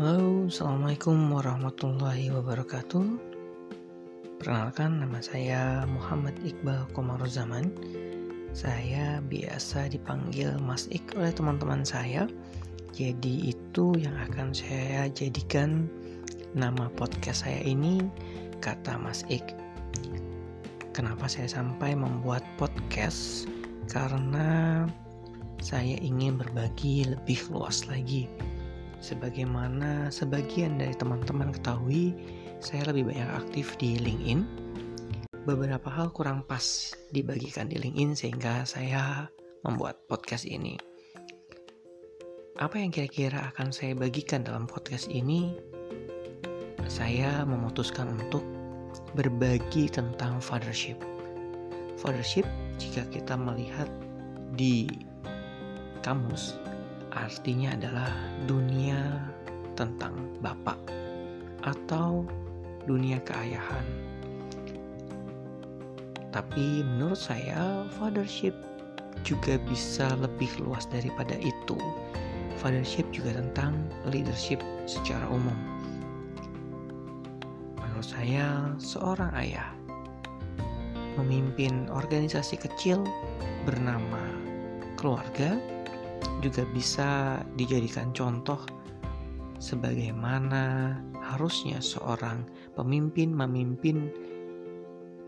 Assalamualaikum warahmatullahi wabarakatuh. Perkenalkan nama saya Muhammad Iqbal Komaruzaman. Saya biasa dipanggil Mas Ik oleh teman-teman saya. Jadi itu yang akan saya jadikan nama podcast saya ini kata Mas Ik. Kenapa saya sampai membuat podcast? Karena saya ingin berbagi lebih luas lagi Sebagaimana sebagian dari teman-teman ketahui, saya lebih banyak aktif di LinkedIn. Beberapa hal kurang pas dibagikan di LinkedIn sehingga saya membuat podcast ini. Apa yang kira-kira akan saya bagikan dalam podcast ini? Saya memutuskan untuk berbagi tentang fathership. Fathership jika kita melihat di kamus artinya adalah dunia tentang bapak atau dunia keayahan. Tapi menurut saya fathership juga bisa lebih luas daripada itu. Fathership juga tentang leadership secara umum. Menurut saya, seorang ayah memimpin organisasi kecil bernama keluarga juga bisa dijadikan contoh sebagaimana harusnya seorang pemimpin memimpin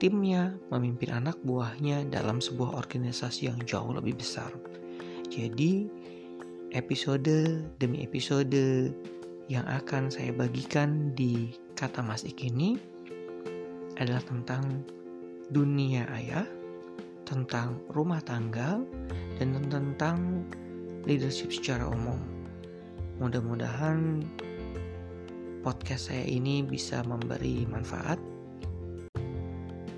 timnya, memimpin anak buahnya dalam sebuah organisasi yang jauh lebih besar. Jadi, episode demi episode yang akan saya bagikan di kata Mas Ik ini adalah tentang dunia ayah, tentang rumah tangga, dan tentang leadership secara umum. Mudah-mudahan podcast saya ini bisa memberi manfaat.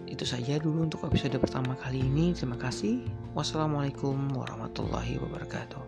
Itu saja dulu untuk episode pertama kali ini. Terima kasih. Wassalamualaikum warahmatullahi wabarakatuh.